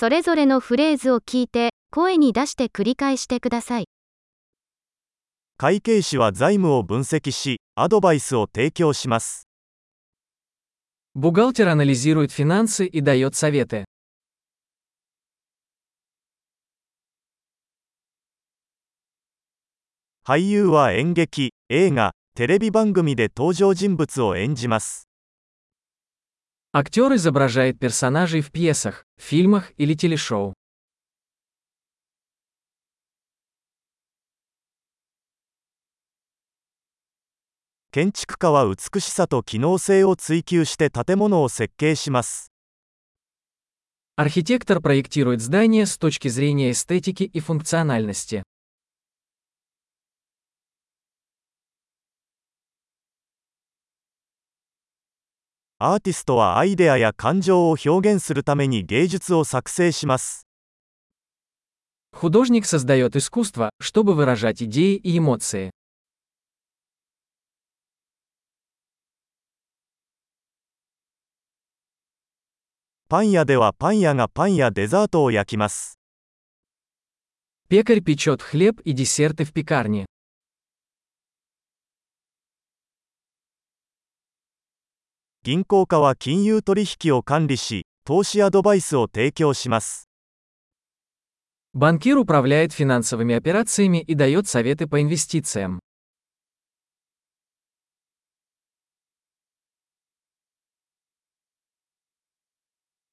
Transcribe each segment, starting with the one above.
それぞれのフレーズを聞いて、声に出して繰り返してください。会計士は財務を分析し、アドバイスを提供します。 Бухгалтер анализирует финансы и дает советы. 俳優は演劇、映画、テレビ番組で登場人物を演じます。 Актер изображает персонажей в пьесах, фильмах или телешоу. Архитектор проектирует здание с точки зрения эстетики и функциональности. アーティストはアイデアや感情を表現するために芸術を作成します。 Художник создает искусство, чтобы выражать идеи и эмоции. パン屋ではパン屋がパンやデザートを焼きます。 Пекарь печет хлеб и десерты в пекарне. 銀行家は金融取引を管理し、投資アドバイスを提供します。 Банкир управляет финансовыми операциями и дает советы по инвестициям.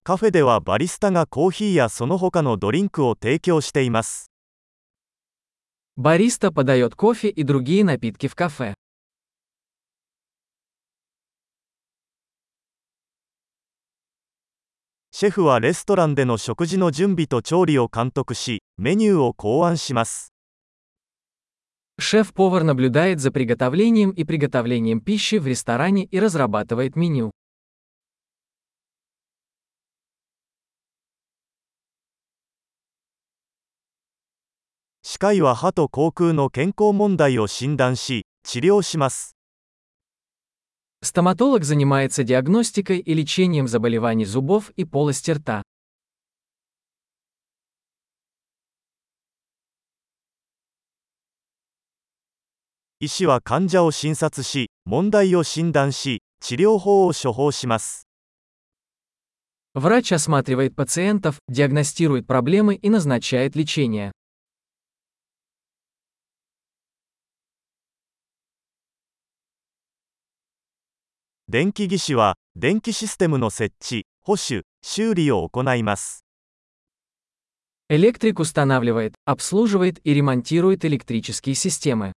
カフェではバリスタがコーヒーやその他のドリンクを提供しています。 Бариста подает кофе и другие напитки в кафе. シェフはレストランでの食事の準備と調理を監督し、メニューを考案します。 Шеф-повар наблюдает за приготовлением и приготовлением пищи в ресторане и разрабатывает меню. 歯科医は歯と口腔の健康問題を診断し、治療します。 Стоматолог занимается диагностикой и лечением заболеваний зубов и полости рта. 医師は患者を診察し、問題を診断し、治療法を処方します。 Врач осматривает пациентов, диагностирует проблемы и назначает лечение. 電気技師は、電気システムの設置、保守、修理を行います。 Электрик устанавливает, обслуживает и ремонтирует электрические системы.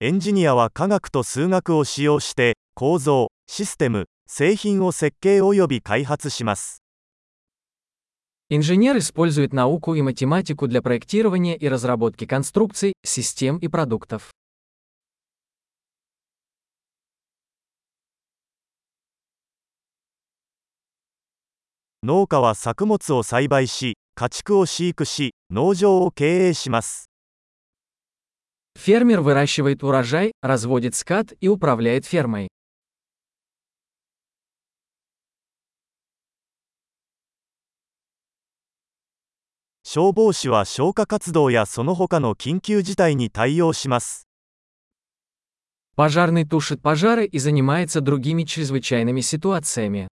エンジニアは科学と数学を使用して、構造、システム、製品を設計及び開発します。 Инженер использует науку и математику для проектирования и разработки конструкций, систем и продуктов. 農家は作物を栽培し、家畜を飼育し、農場を経営します。 Фермер выращивает урожай, разводит скот и управляет фермой. 消防士は消火活動やその他の緊急事態に対応します。 Пожарный тушит пожары и занимается другими чрезвычайными ситуациями.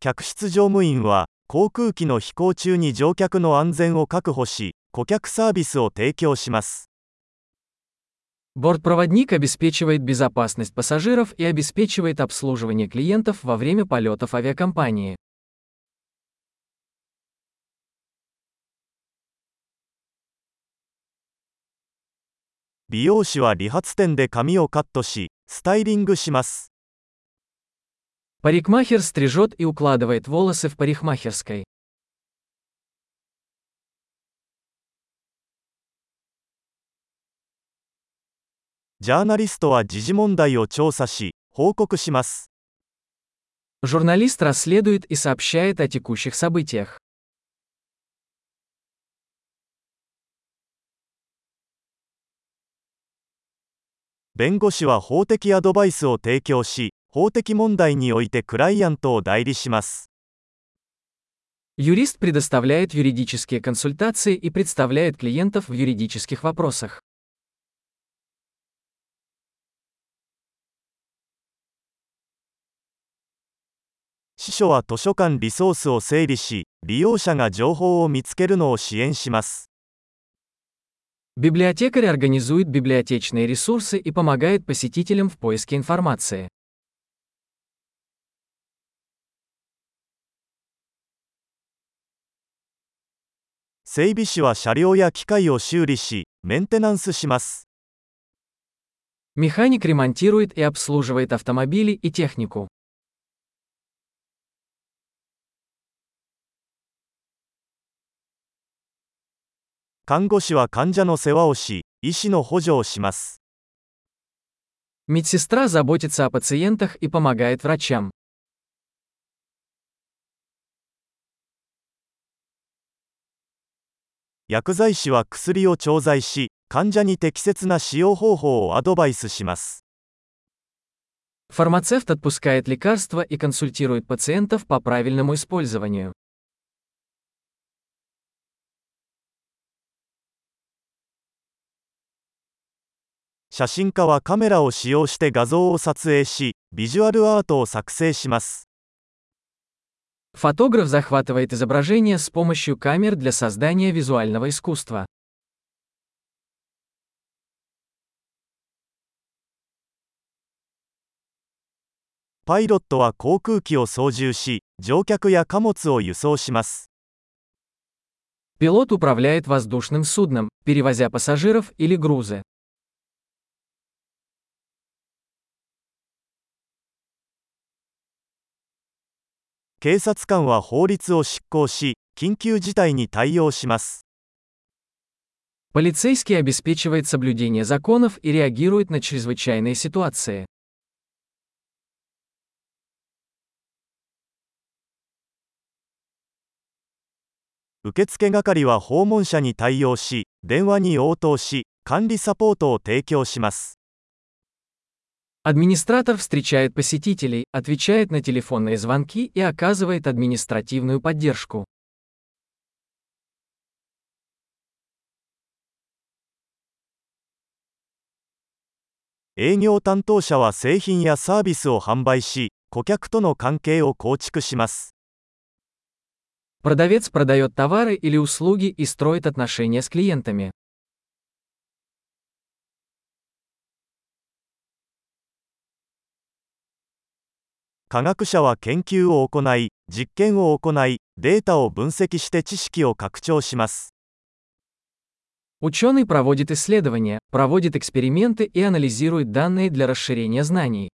客室乗務員は、航空機の飛行中に乗客の安全を確保し、顧客サービスを提供します。 Бортпроводник обеспечивает безопасность пассажиров и обеспечивает обслуживание клиентов во время полетов авиакомпании. Парикмахер стрижет и укладывает волосы в парикмахерской. Журналист расследует и сообщает о текущих событиях. 弁護士は法的アドバイスを提供し、法的問題においてクライアントを代理します。Юрист предоставляет юридические консультации и представляет клиентов в юридических вопросах. 司書は図書館リソースを整理し、利用者が情報を見つけるのを支援します。 Библиотекарь организует библиотечные ресурсы и помогает посетителям в поиске информации. 整備士は車両や機械を修理し、メンテナンスします。 Механик ремонтирует и обслуживает автомобили и технику. 看護師は患者の世話をし、医師の補助をします。 Медсестра заботится о пациентах и помогает врачам. 薬剤師は薬を調剤し、患者に適切な使用方法をアドバイスします。 Фармацевт отпускает лекарства и консультирует пациентов по правильному использованию. 写真家はカメラを使用して画像を撮影し、ビジュアルアートを作成します。 Фотограф захватывает изображение с помощью камер для создания визуального искусства. パイロットは航空機を操縦し、乗客や貨物を輸送します。 Пилот управляет воздушным судном, перевозя пассажиров или грузы. 警察官は法律を執行し、緊急事態に対応します。 Полицейский обеспечивает соблюдение законов и реагирует на чрезвычайные ситуации. 受付係は訪問者に対応し、電話に応答し、管理サポートを提供します。 Администратор встречает посетителей, отвечает на телефонные звонки и оказывает административную поддержку. Продавец продает товары или услуги и строит отношения с клиентами. 科学者は研究を行い、実験を行い、データを分析して知識を拡張します。 Ученый проводит исследования, проводит эксперименты и анализирует данные для расширения знаний.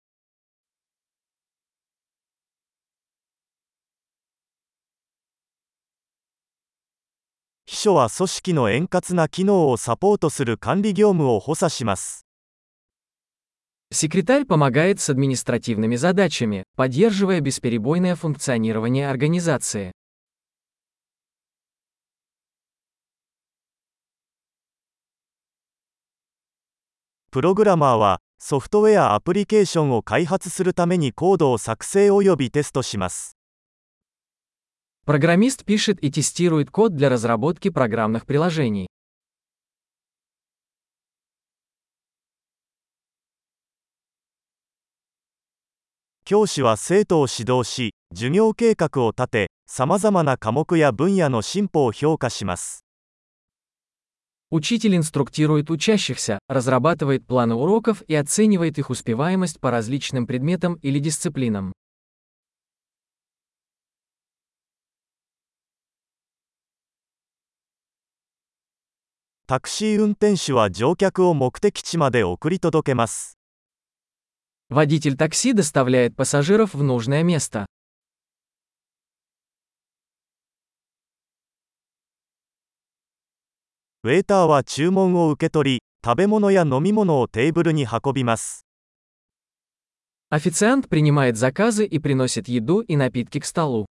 秘書は組織の円滑な機能をサポートする管理業務を補佐します。 Секретарь помогает с административными задачами, поддерживая бесперебойное функционирование организации. Программер はソフトウェアアプリケーションを開発するためにコードを作成およびテストします。Программист пишет и тестирует код для разработки программных приложений. 教師は生徒を指導し、授業計画を立て、さまざまな科目や分野の進歩を評価します。 Учитель инструктирует учащихся, разрабатывает планы уроков и оценивает их успеваемость по различным предметам или дисциплинам. タクシー運転手は乗客を目的地まで送り届けます。 Водитель такси доставляет пассажиров в нужное место. ウェーターは注文を受け取り、食べ物や飲み物をテーブルに運びます。 Официант принимает заказы и приносит еду и напитки к столу.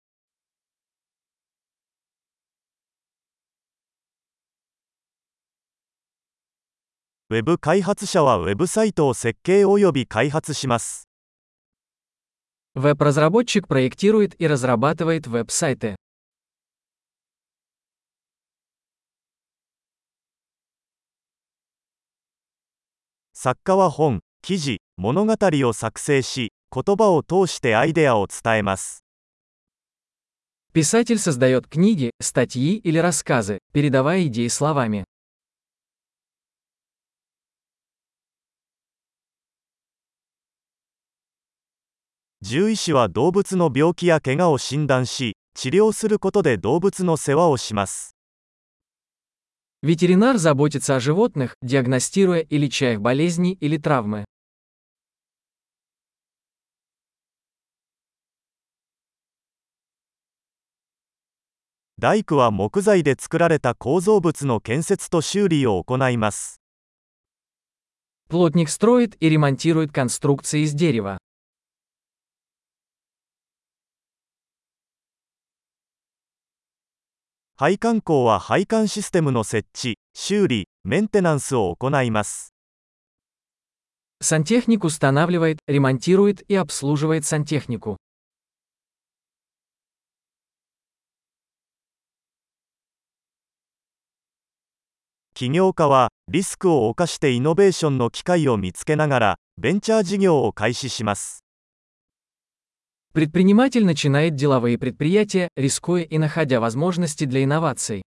ウェブ開発者はウェブサイトを設計及び開発します。 Веб-разработчик проектирует и разрабатывает веб-сайты. 作家は本、記事、物語を作成し、言葉を通してアイデアを伝えます。 Писатель создает книги, статьи или рассказы, передавая идеи словами. 獣医師は動物の病気や怪我を診断し、治療することで動物の世話をします。 Ветеринар заботится о животных, диагностируя и леча их болезни или травмы. 大工は木材で作られた構造物の建設と修理を行います。 Плотник строит и ремонтирует конструкции из дерева. 配管工は配管システムの設置、修理、メンテナンスを行います。 Сантехник устанавливает, ремонтирует и обслуживает сантехнику. 起業家はリスクを冒してイノベーションの機会を見つけながらベンチャー事業を開始します。 Предприниматель начинает деловые предприятия, рискуя и находя возможности для инноваций.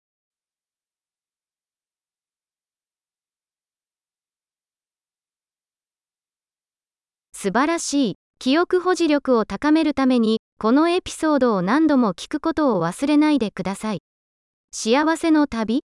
素晴らしい。記憶保持力を高めるために、このエピソードを何度も聞くことを忘れないでください。幸せの旅